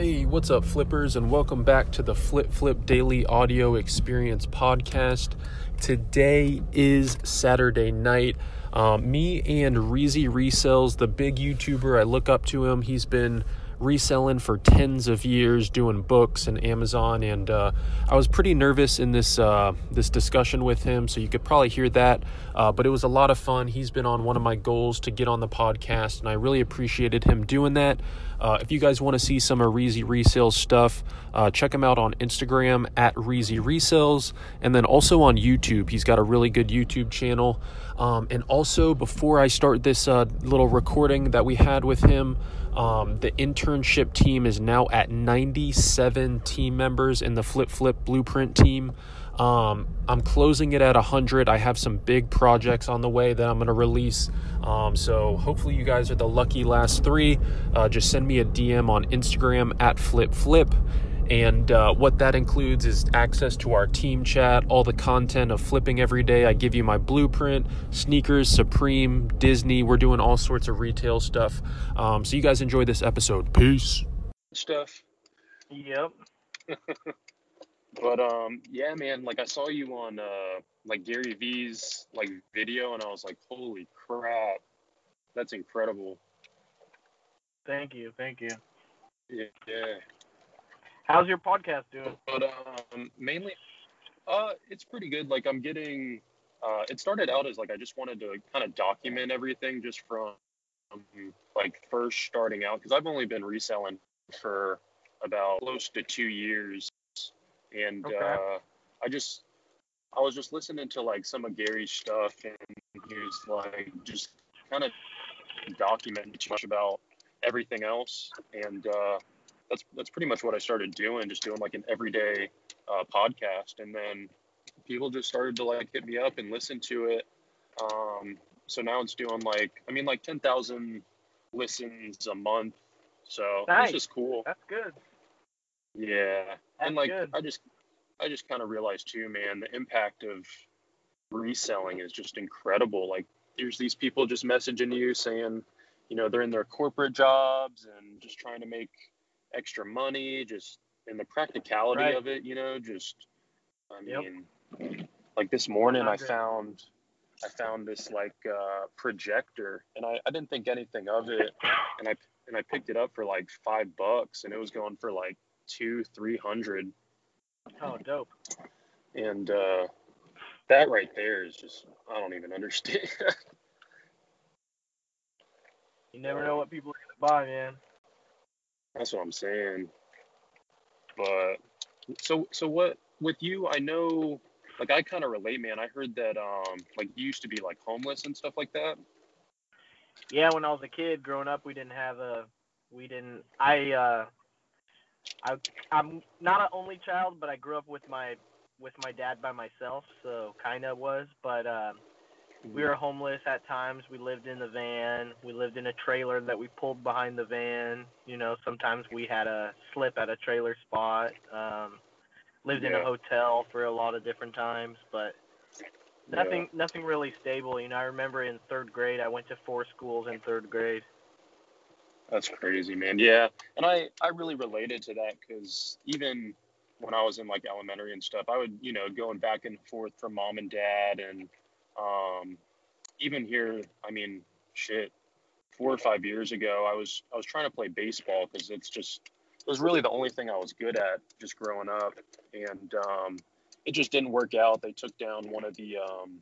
Hey, what's up, flippers, and welcome back to the Flip Flip Daily Audio Experience podcast. Today is Saturday night. Um, me and Reezy Resells, the big YouTuber, I look up to him. He's been reselling for tens of years, doing books and Amazon. And uh, I was pretty nervous in this uh, this discussion with him, so you could probably hear that. Uh, but it was a lot of fun. He's been on one of my goals to get on the podcast, and I really appreciated him doing that. Uh, if you guys want to see some of Reezy Resells stuff, uh, check him out on Instagram at Reezy Resells, and then also on YouTube. He's got a really good YouTube channel. Um, and also, before I start this uh, little recording that we had with him, um, the internship team is now at 97 team members in the Flip Flip Blueprint team. Um, I'm closing it at 100. I have some big projects on the way that I'm going to release. Um, so hopefully you guys are the lucky last three. Uh, just send me a DM on Instagram at Flip Flip. And uh, what that includes is access to our team chat, all the content of flipping every day. I give you my blueprint, sneakers, Supreme, Disney. We're doing all sorts of retail stuff. Um, so you guys enjoy this episode. Peace. stuff. Yep. But um, yeah, man. Like I saw you on uh, like Gary Vee's like video, and I was like, holy crap, that's incredible. Thank you. Thank you. Yeah. yeah. How's your podcast doing? But um, mainly, uh, it's pretty good. Like I'm getting. Uh, it started out as like I just wanted to kind of document everything just from like first starting out because I've only been reselling for about close to two years and Okay. uh, I just I was just listening to like some of Gary's stuff, and he was like just kind of documenting too much about everything else, and uh, that's that's pretty much what I started doing, just doing like an everyday uh, podcast, and then people just started to like hit me up and listen to it. Um, so now it's doing like I mean like ten thousand listens a month, so Nice. it's just cool. That's good. Yeah, That's and like good. I just, I just kind of realized too, man, the impact of reselling is just incredible. Like, there's these people just messaging you saying, you know, they're in their corporate jobs and just trying to make extra money, just in the practicality Right. of it, you know, just, I Yep. mean, like this morning I found, I found this like uh, projector, and I, I didn't think anything of it, and I and I picked it up for like five bucks, and it was going for like two, three hundred, Oh, dope. and uh, that right there is just I don't even understand. You never know what people are gonna buy, man. That's what I'm saying. But so so what with you? I know, like I kind of relate, man. I heard that um like you used to be like homeless and stuff like that. Yeah, when I was a kid growing up, we didn't have a, we didn't. I, uh, I, I'm not an only child, but I grew up with my, with my dad by myself, so kind of was. But um, we were homeless at times. We lived in the van. We lived in a trailer that we pulled behind the van. You know, sometimes we had a slip at a trailer spot. Um, lived in a hotel for a lot of different times, but nothing nothing really stable. You know, I remember in third grade I went to four schools in third grade. That's crazy, man. Yeah, and I I really related to that because even when I was in like elementary and stuff, I would you know going back and forth from mom and dad, and um, even here, I mean, shit, four or five years ago, I was I was trying to play baseball because it's just it was really the only thing I was good at just growing up, and um, it just didn't work out. They took down one of the um,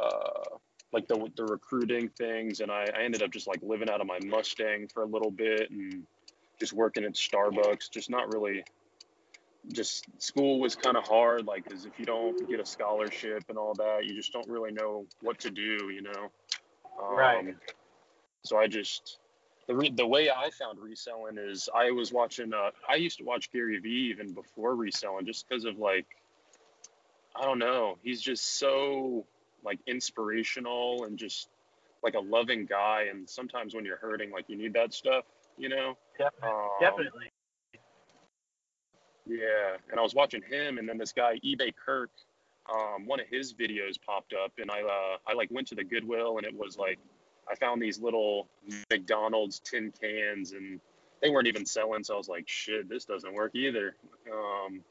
uh, like the the recruiting things, and I, I ended up just like living out of my Mustang for a little bit and just working at Starbucks. Just not really. Just school was kind of hard, like, because if you don't get a scholarship and all that, you just don't really know what to do, you know. Um, Right. So I just the re- the way I found reselling is I was watching. Uh, I used to watch Gary Vee even before reselling, just because of like I don't know. He's just so like inspirational and just like a loving guy. And sometimes when you're hurting, like you need that stuff, you know? Definitely. Um, Definitely. Yeah. And I was watching him and then this guy, eBay Kirk, um, one of his videos popped up and I, uh, I like went to the Goodwill and it was like, I found these little McDonald's tin cans and they weren't even selling. So I was like, shit, this doesn't work either. Um,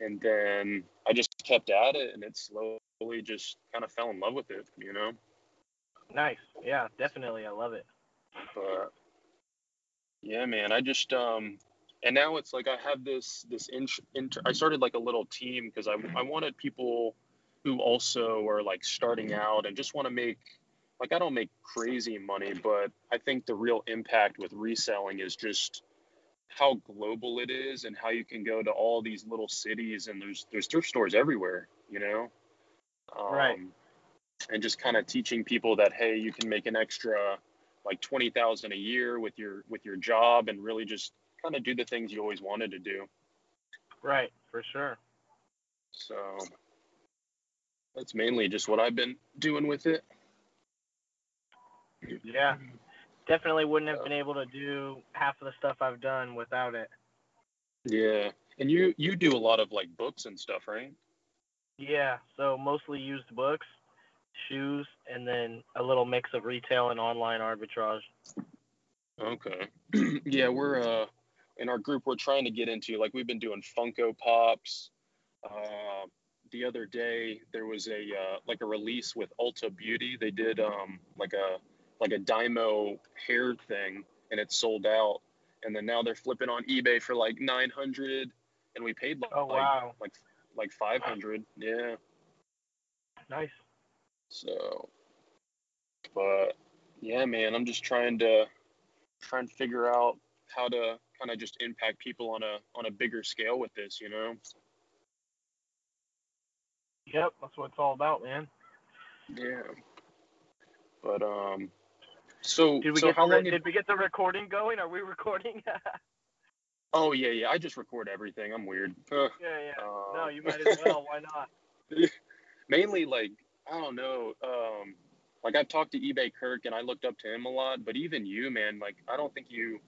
and then I just kept at it, and it slowly just kind of fell in love with it, you know. Nice. Yeah, definitely. I love it. But yeah, man, I just um, and now it's like I have this this int- inter- I started like a little team because I I wanted people who also are like starting out and just want to make like I don't make crazy money, but I think the real impact with reselling is just how global it is and how you can go to all these little cities and there's there's thrift stores everywhere, you know. Um, right. And just kind of teaching people that hey, you can make an extra like twenty thousand a year with your with your job and really just kind of do the things you always wanted to do. Right, for sure. So that's mainly just what I've been doing with it. Yeah, definitely wouldn't have been able to do half of the stuff I've done without it. Yeah, and you you do a lot of like books and stuff, right? Yeah, so mostly used books, shoes, and then a little mix of retail and online arbitrage. Okay. yeah, we're uh in our group we're trying to get into like we've been doing Funko Pops. Uh, the other day there was a uh, like a release with Ulta Beauty. They did um like a like a Dymo hair thing, and it sold out. And then now they're flipping on eBay for like 900, and we paid like oh, wow. like like 500. Yeah. Nice. So, but yeah, man, I'm just trying to trying to figure out how to kind of just impact people on a on a bigger scale with this, you know. Yep, that's what it's all about, man. Yeah. But um, so did we so get the, did we get the recording going? Are we recording? oh yeah, yeah. I just record everything. I'm weird. yeah, yeah. Uh, no, you might as well. Why not? Mainly like I don't know. Um, like I've talked to eBay Kirk and I looked up to him a lot, but even you, man, like I don't think you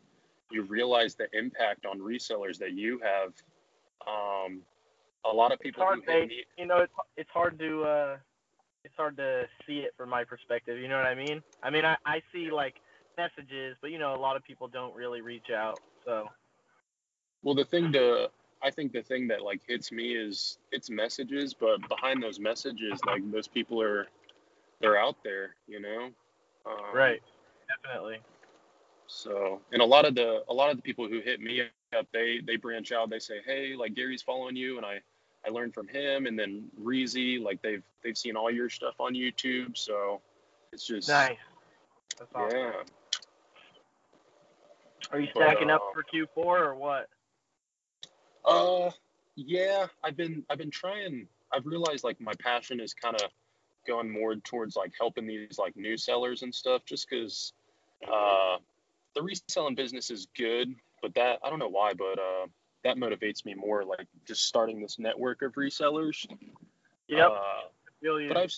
you realize the impact on resellers that you have. Um, a lot of people. Hard, they, you know, it's it's hard to. Uh, it's hard to see it from my perspective. You know what I mean? I mean, I, I see like messages, but you know, a lot of people don't really reach out. So. Well, the thing to, I think the thing that like hits me is it's messages, but behind those messages, like those people are, they're out there, you know. Um, right. Definitely. So, and a lot of the a lot of the people who hit me up, they they branch out. They say, hey, like Gary's following you, and I I learned from him, and then Reezy, like they've they've seen all your stuff on YouTube, so it's just nice. That's awesome. Yeah. Are you stacking but, uh, up for Q4 or what? Uh, yeah, I've been I've been trying. I've realized like my passion is kind of going more towards like helping these like new sellers and stuff, just because uh, the reselling business is good, but that I don't know why, but uh, that motivates me more like just starting this network of resellers. Yep. Uh, but I've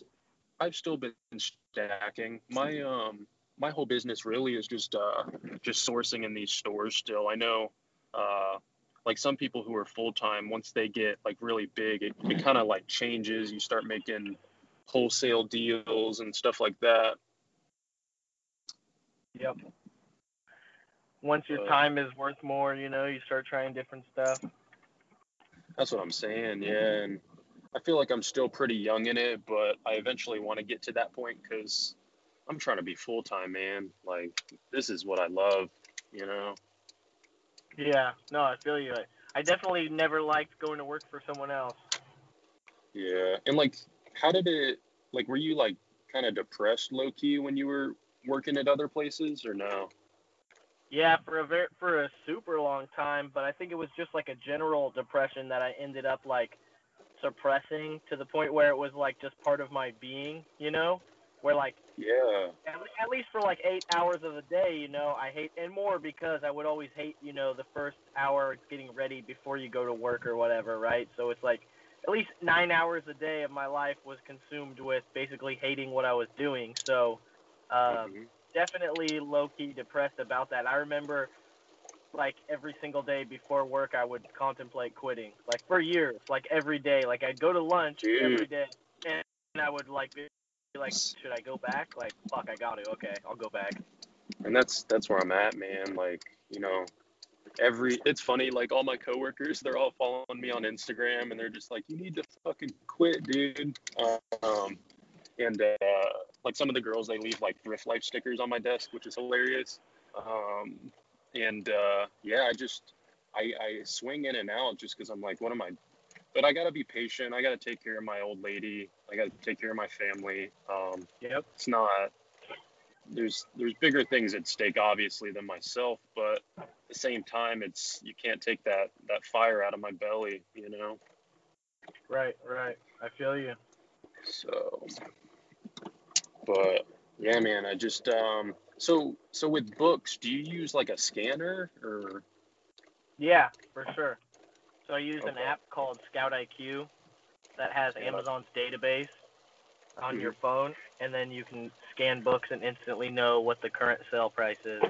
I've still been stacking. My um my whole business really is just uh just sourcing in these stores still. I know uh like some people who are full time once they get like really big it, it kind of like changes. You start making wholesale deals and stuff like that. Yep once your time is worth more, you know, you start trying different stuff. That's what I'm saying, yeah. And I feel like I'm still pretty young in it, but I eventually want to get to that point because I'm trying to be full time, man. Like this is what I love, you know. Yeah, no, I feel you. I definitely never liked going to work for someone else. Yeah, and like, how did it? Like, were you like kind of depressed, low key, when you were working at other places, or no? Yeah, for a very for a super long time, but I think it was just like a general depression that I ended up like suppressing to the point where it was like just part of my being, you know, where like yeah, at, at least for like eight hours of the day, you know, I hate and more because I would always hate, you know, the first hour getting ready before you go to work or whatever, right? So it's like at least nine hours a day of my life was consumed with basically hating what I was doing. So. Um, mm-hmm definitely low key depressed about that. I remember like every single day before work I would contemplate quitting. Like for years, like every day. Like I'd go to lunch Dude. every day and I would like be like, should I go back? Like, fuck, I got to. Okay, I'll go back. and that's that's where I'm at, man. Like, you know, every it's funny, like all my coworkers, they're all following me on Instagram and they're just like, You need to fucking quit, dude. Um and uh like some of the girls they leave like thrift life stickers on my desk, which is hilarious. Um and uh yeah, I just I, I swing in and out just because I'm like, what am I but I gotta be patient. I gotta take care of my old lady. I gotta take care of my family. Um, Yep. it's not there's there's bigger things at stake obviously than myself but at the same time it's you can't take that that fire out of my belly you know Right, right. I feel you. so but yeah man i just um so so with books do you use like a scanner or Yeah, for sure. So I use an app called Scout IQ that has Yeah. Amazon's database on Mhm. your phone, and then you can scan books and instantly know what the current sale price is.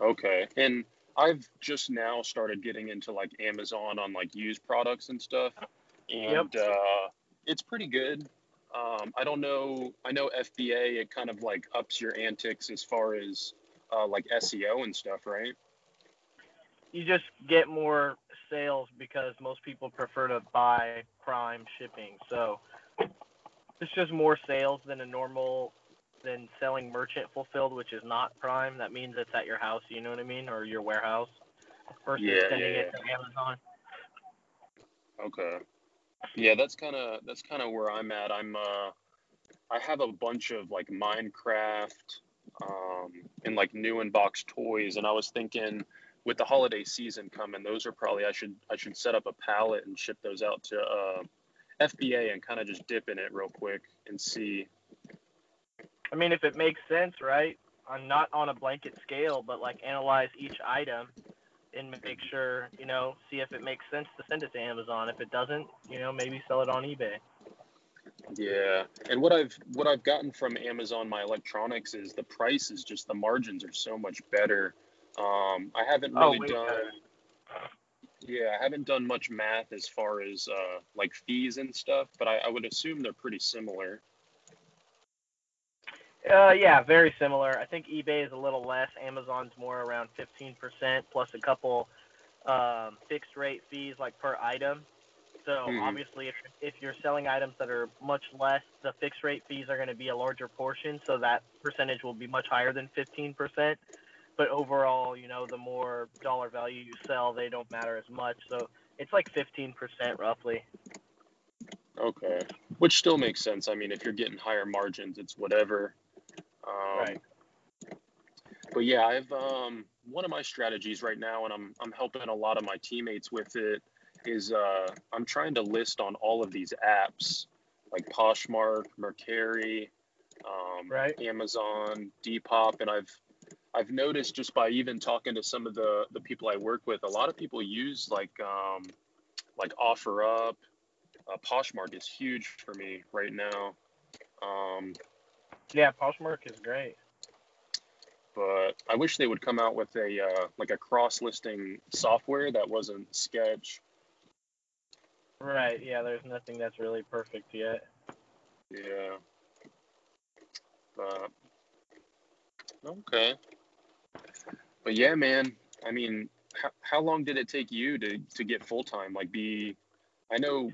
okay and i've just now started getting into like amazon on like used products and stuff and uh it's pretty good um i don't know i know fba it kind of like ups your antics as far as uh like seo and stuff right You just get more sales because most people prefer to buy prime shipping. So it's just more sales than a normal than selling merchant fulfilled, which is not prime. That means it's at your house, you know what I mean, or your warehouse versus Yeah, sending yeah, it to Amazon. Okay. Yeah, that's kind of that's kind of where I'm at. I'm uh I have a bunch of like Minecraft um and like new in box toys and I was thinking with the holiday season coming, those are probably I should I should set up a pallet and ship those out to uh FBA and kind of just dip in it real quick and see. I mean, if it makes sense, right? I'm not on a blanket scale, but like analyze each item and make sure, you know, see if it makes sense to send it to Amazon. If it doesn't, you know, maybe sell it on eBay. Yeah. And what I've what I've gotten from Amazon my electronics is the price is just the margins are so much better. Um I haven't Oh, really way done. Yeah, I haven't done much math as far as uh, like fees and stuff, but I, I would assume they're pretty similar. Uh, yeah, very similar. I think eBay is a little less. Amazon's more around 15% plus a couple um, fixed rate fees like per item. So Mhm. obviously, if if you're selling items that are much less, the fixed rate fees are going to be a larger portion. So that percentage will be much higher than 15%. But overall, you know, the more dollar value you sell, they don't matter as much. So it's like 15% roughly. Okay, which still makes sense. I mean, if you're getting higher margins, it's whatever. Um, Right. But yeah, I've um, one of my strategies right now, and I'm I'm helping a lot of my teammates with it. Is uh, I'm trying to list on all of these apps like Poshmark, Mercari, um, Right. Amazon, Depop, and I've I've noticed just by even talking to some of the the people I work with, a lot of people use like um, like OfferUp. Uh, Poshmark is huge for me right now. Um, Yeah, Poshmark is great. but I wish they would come out with a uh, like a cross listing software that wasn't Sketch. Right. Yeah, there's nothing that's really perfect yet. Yeah. But okay. But yeah, man. I mean, how, how long did it take you to to get full time? Like, be I know.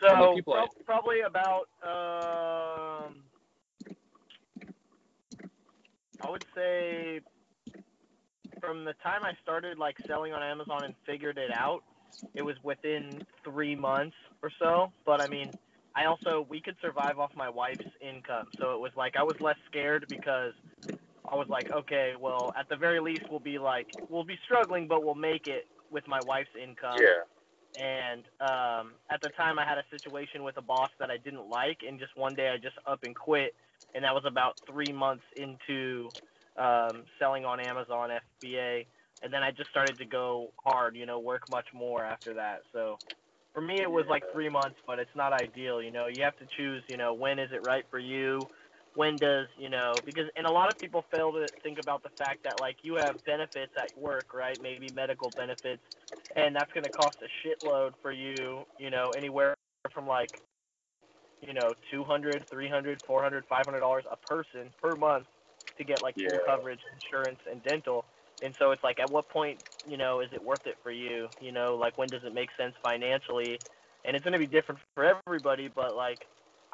So people I- probably about um, I would say from the time I started like selling on Amazon and figured it out, it was within three months or so. But I mean, I also we could survive off my wife's income, so it was like I was less scared because I was like, okay, well at the very least we'll be like we'll be struggling, but we'll make it with my wife's income Yeah. and um, at the time I had a situation with a boss that I didn't like, and just one day I just up and quit, and that was about three months into um, selling on Amazon FBA, and then I just started to go hard, you know, work much more after that. So for me, it was like three months, but it's not ideal, you know. You have to choose, you know, when is it right for you. When does you know? Because and a lot of people fail to think about the fact that like you have benefits at work, right? Maybe medical benefits, and that's going to cost a shitload for you, you know, anywhere from like, you know, 200, 300, 400, 500 dollars a person per month to get like Yeah. full coverage, insurance, and dental. And so it's like, at what point, you know, is it worth it for you? You know, like when does it make sense financially? And it's going to be different for everybody, but like,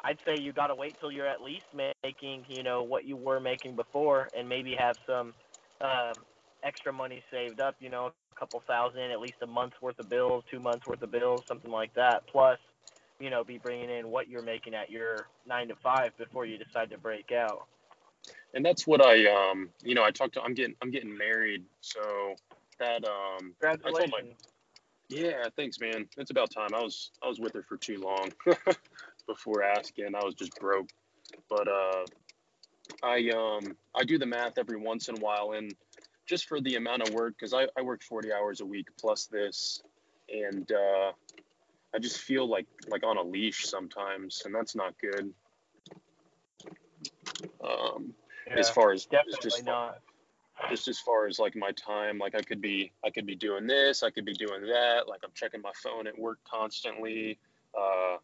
I'd say you got to wait till you're at least making, you know, what you were making before, and maybe have some um, extra money saved up. You know, a couple thousand, at least a month's worth of bills, two months worth of bills, something like that. Plus, you know, be bringing in what you're making at your nine to five before you decide to break out. and that's what I um you know I talked to I'm getting I'm getting married so that um Congratulations. yeah thanks man it's about time I was I was with her for too long before asking I was just broke but uh I um I do the math every once in a while and just for the amount of work because I, I work 40 hours a week plus this and uh I just feel like like on a leash sometimes and that's not good. Um Yeah, as far as definitely just not. just as far as like my time like i could be i could be doing this i could be doing that like i'm checking my phone at work constantly. Uh,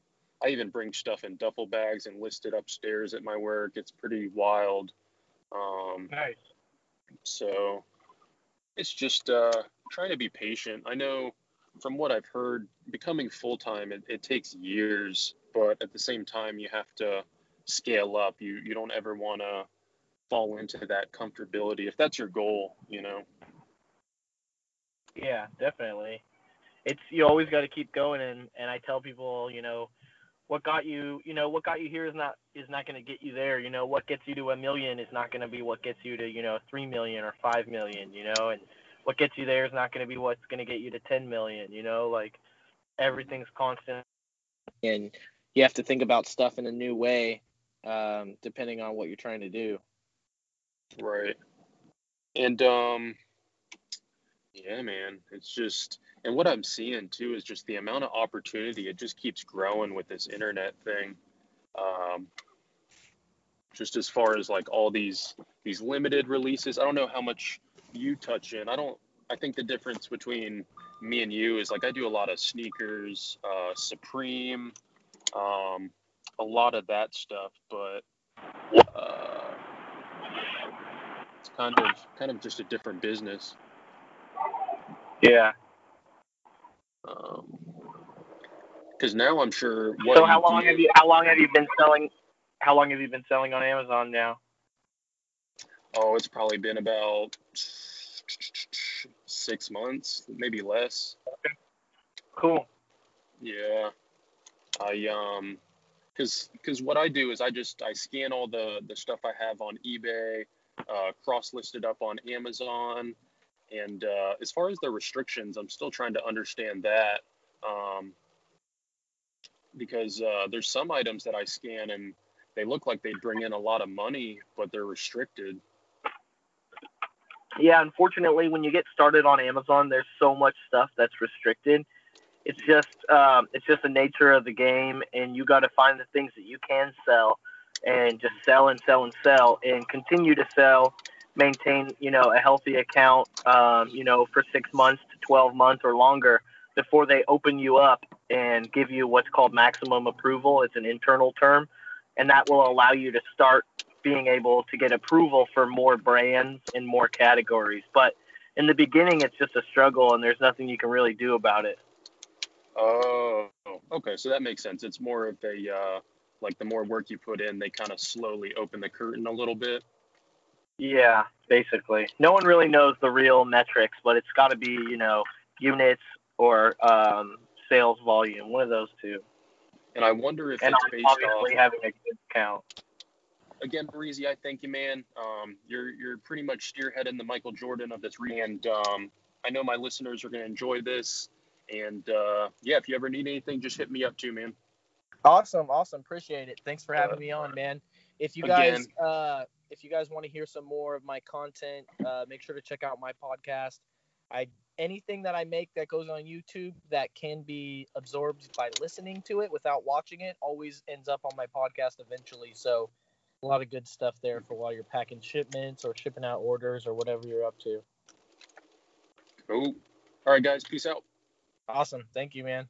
i even bring stuff in duffel bags and list it upstairs at my work. It's pretty wild. Um, Nice. so it's just uh, trying to be patient. I know from what i've heard becoming full-time it, it takes years but at the same time you have to scale up you you don't ever want to fall into that comfortability if that's your goal you know Yeah, definitely. It's you always got to keep going, and and I tell people, you know, what got you, you know, what got you here is not is not going to get you there. You know, what gets you to a million is not going to be what gets you to, you know, three million or five million. You know, and what gets you there is not going to be what's going to get you to ten million. You know, like everything's constant. and you have to think about stuff in a new way um, depending on what you're trying to do right and um yeah man it's just and what i'm seeing too is just the amount of opportunity it just keeps growing with this internet thing um just as far as like all these these limited releases i don't know how much you touch in i don't i think the difference between me and you is like i do a lot of sneakers uh supreme um a lot of that stuff but uh it's kind of kind of just a different business Yeah. because now i'm sure what So how long do- have you how long have you been selling? How long have you been selling on Amazon now? Oh it's probably been about six months maybe less Cool. Yeah, I um, cause cause what I do is I just I scan all the the stuff I have on eBay, uh, cross listed up on Amazon, and uh, as far as the restrictions, I'm still trying to understand that, um, because uh, there's some items that I scan and they look like they bring in a lot of money, but they're restricted. Yeah, unfortunately, when you get started on Amazon, there's so much stuff that's restricted. It's just um, it's just the nature of the game, and you got to find the things that you can sell, and just sell and sell and sell, and continue to sell. Maintain you know a healthy account, um, you know, for six months to twelve months or longer before they open you up and give you what's called maximum approval. It's an internal term, and that will allow you to start being able to get approval for more brands and more categories. But in the beginning, it's just a struggle, and there's nothing you can really do about it. Oh, okay, so that makes sense. It's more of a uh, like the more work you put in, they kind of slowly open the curtain a little bit. Yeah, basically. No one really knows the real metrics, but it's got to be, you know, units or um, sales volume, one of those two. And I wonder if And it's based obviously off. having a good count. Again, Reezy, I thank you, man. Um, you're you're pretty much spearheading the Michael Jordan of this, re- and um, I know my listeners are going to enjoy this. And uh, yeah, if you ever need anything, just hit me up too, man. Awesome, awesome. Appreciate it. Thanks for having Uh, me on, man. If you again- guys uh if you guys want to hear some more of my content, uh make sure to check out my podcast. I anything that I make that goes on YouTube that can be absorbed by listening to it without watching it always ends up on my podcast eventually. So a lot of good stuff there for while you're packing shipments or shipping out orders or whatever you're up to. Cool. All right, guys. Peace out. Awesome. Thank you, man.